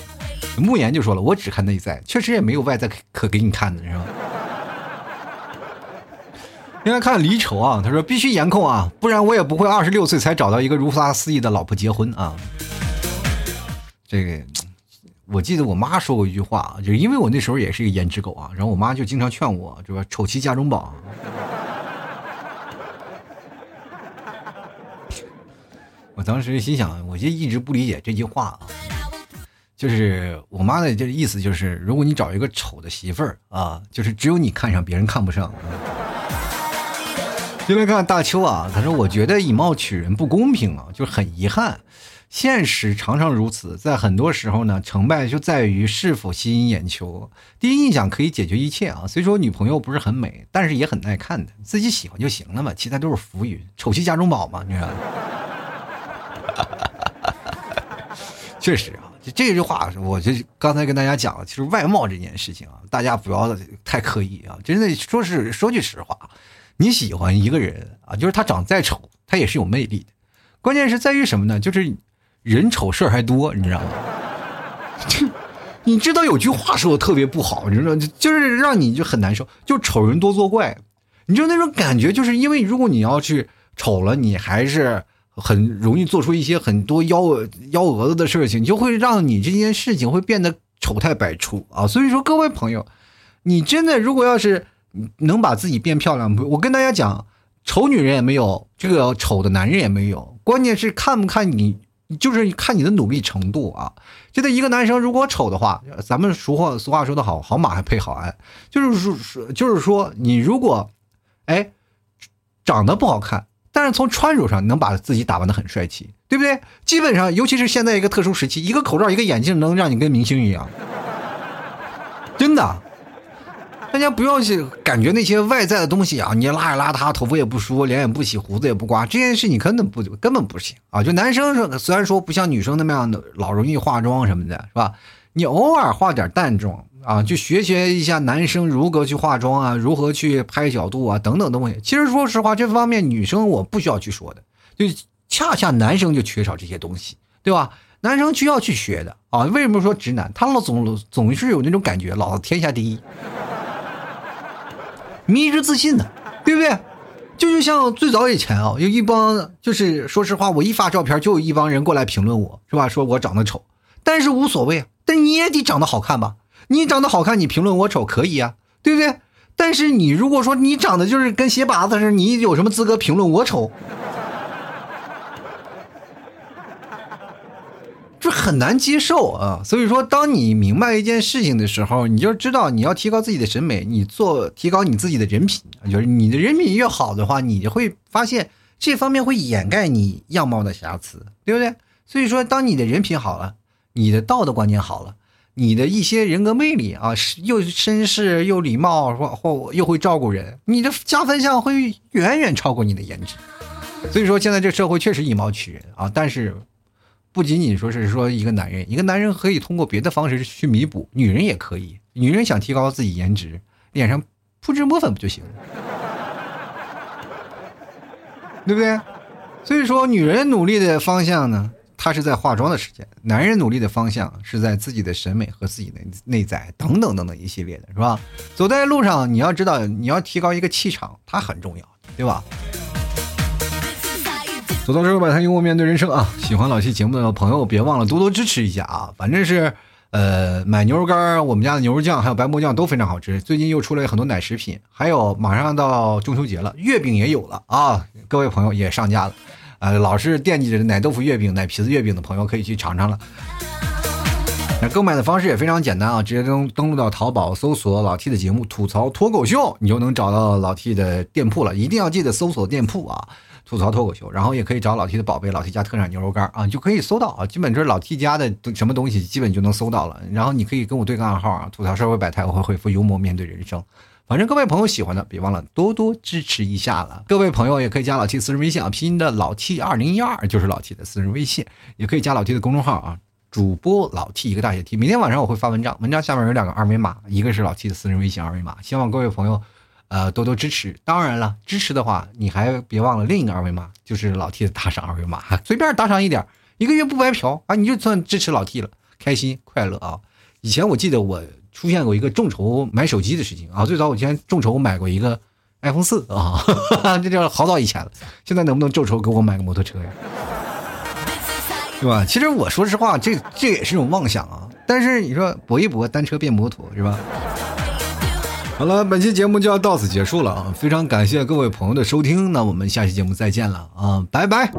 慕言就说了，我只看内在，确实也没有外在可给你看的，是吧？应该看离愁啊，他说必须颜控啊，不然我也不会二十六岁才找到一个如花似意的老婆结婚啊。这个我记得我妈说过一句话，就是因为我那时候也是一个颜值狗啊，然后我妈就经常劝我，是吧？丑妻家中宝。我当时心想，我就一直不理解这句话啊，就是我妈的这意思就是，如果你找一个丑的媳妇儿啊，就是只有你看上，别人看不上。进来看大邱啊，他说：“我觉得以貌取人不公平啊，就很遗憾。现实常常如此，在很多时候呢，成败就在于是否吸引眼球。第一印象可以解决一切啊。虽说女朋友不是很美，但是也很耐看的，自己喜欢就行了嘛，其他都是浮云。丑妻家中宝嘛，你说。确实啊，就这句话，我就刚才跟大家讲了，其实外貌这件事情啊，大家不要太刻意啊。真的说是说句实话。”你喜欢一个人啊，就是他长得再丑，他也是有魅力的。关键是在于什么呢？就是人丑事儿还多，你知道吗？你知道有句话说的特别不好，你知道，就是让你就很难受，就丑人多作怪。你就那种感觉，就是因为如果你要去丑了，你还是很容易做出一些很多幺幺蛾子的事情，就会让你这件事情会变得丑态百出啊。所以说，各位朋友，你真的如果要是。能把自己变漂亮？我跟大家讲，丑女人也没有，这个丑的男人也没有。关键是看不看你，就是看你的努力程度啊。觉得一个男生如果丑的话，咱们俗话俗话说的好，好马还配好鞍，就是说说，就是说你如果，哎，长得不好看，但是从穿着上能把自己打扮的很帅气，对不对？基本上，尤其是现在一个特殊时期，一个口罩，一个眼镜，能让你跟明星一样，真的。大家不要去感觉那些外在的东西啊，你邋里邋遢，头发也不梳，脸也不洗，胡子也不刮，这件事你根本不根本不行啊！就男生虽然说不像女生那么样的老容易化妆什么的，是吧？你偶尔化点淡妆啊，就学学一下男生如何去化妆啊，如何去拍角度啊，等等东西。其实说实话，这方面女生我不需要去说的，就恰恰男生就缺少这些东西，对吧？男生需要去学的啊！为什么说直男？他老总总是有那种感觉，老子天下第一。迷之自信的，对不对？就就像最早以前啊，有一帮就是说实话，我一发照片就有一帮人过来评论我，是吧？说我长得丑，但是无所谓。但你也得长得好看吧？你长得好看，你评论我丑可以啊，对不对？但是你如果说你长得就是跟鞋拔子似的，你有什么资格评论我丑？很难接受啊，所以说，当你明白一件事情的时候，你就知道你要提高自己的审美，你做提高你自己的人品，就是你的人品越好的话，你就会发现这方面会掩盖你样貌的瑕疵，对不对？所以说，当你的人品好了，你的道德观念好了，你的一些人格魅力啊，又绅士又礼貌，或或又会照顾人，你的加分项会远远超过你的颜值。所以说，现在这社会确实以貌取人啊，但是。不仅仅说是说一个男人，一个男人可以通过别的方式去弥补，女人也可以。女人想提高自己颜值，脸上铺脂抹粉不就行了？对不对？所以说，女人努力的方向呢，她是在化妆的时间；男人努力的方向是在自己的审美和自己的内在等等等等一系列的，是吧？走在路上，你要知道，你要提高一个气场，它很重要，对吧？走到这后，摆摊幽默面对人生啊！喜欢老 T 节目的朋友，别忘了多多支持一下啊！反正是，呃，买牛肉干，我们家的牛肉酱还有白馍酱都非常好吃。最近又出了很多奶食品，还有马上到中秋节了，月饼也有了啊！各位朋友也上架了呃，老是惦记着奶豆腐月饼、奶皮子月饼的朋友可以去尝尝了。那购买的方式也非常简单啊，直接登登录到淘宝，搜索老 T 的节目《吐槽脱口秀》，你就能找到老 T 的店铺了。一定要记得搜索店铺啊，吐槽脱口秀。然后也可以找老 T 的宝贝，老 T 家特产牛肉干啊，你就可以搜到啊。基本就是老 T 家的什么东西，基本就能搜到了。然后你可以跟我对个暗号啊，吐槽社会百态，我会回复幽默面对人生。反正各位朋友喜欢的，别忘了多多支持一下了。各位朋友也可以加老 T 私人微信啊，拼音的老 T 二零一二就是老 T 的私人微信，也可以加老 T 的公众号啊。主播老 T 一个大写 T，每天晚上我会发文章，文章下面有两个二维码，一个是老 T 的私人微信二维码，希望各位朋友，呃，多多支持。当然了，支持的话，你还别忘了另一个二维码，就是老 T 的打赏二维码，随便打赏一点，一个月不白嫖啊，你就算支持老 T 了，开心快乐啊！以前我记得我出现过一个众筹买手机的事情啊，最早我之前众筹买过一个 iPhone 四啊，这叫好早以前了，现在能不能众筹给我买个摩托车呀？对吧？其实我说实话，这这也是一种妄想啊。但是你说搏一搏，单车变摩托是吧？好了，本期节目就要到此结束了啊！非常感谢各位朋友的收听，那我们下期节目再见了啊！拜拜。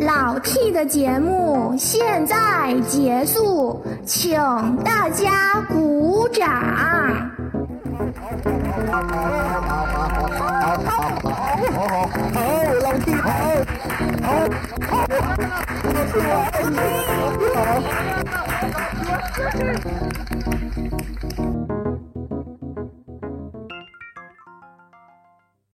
老 T 的节目现在结束，请大家鼓掌。好，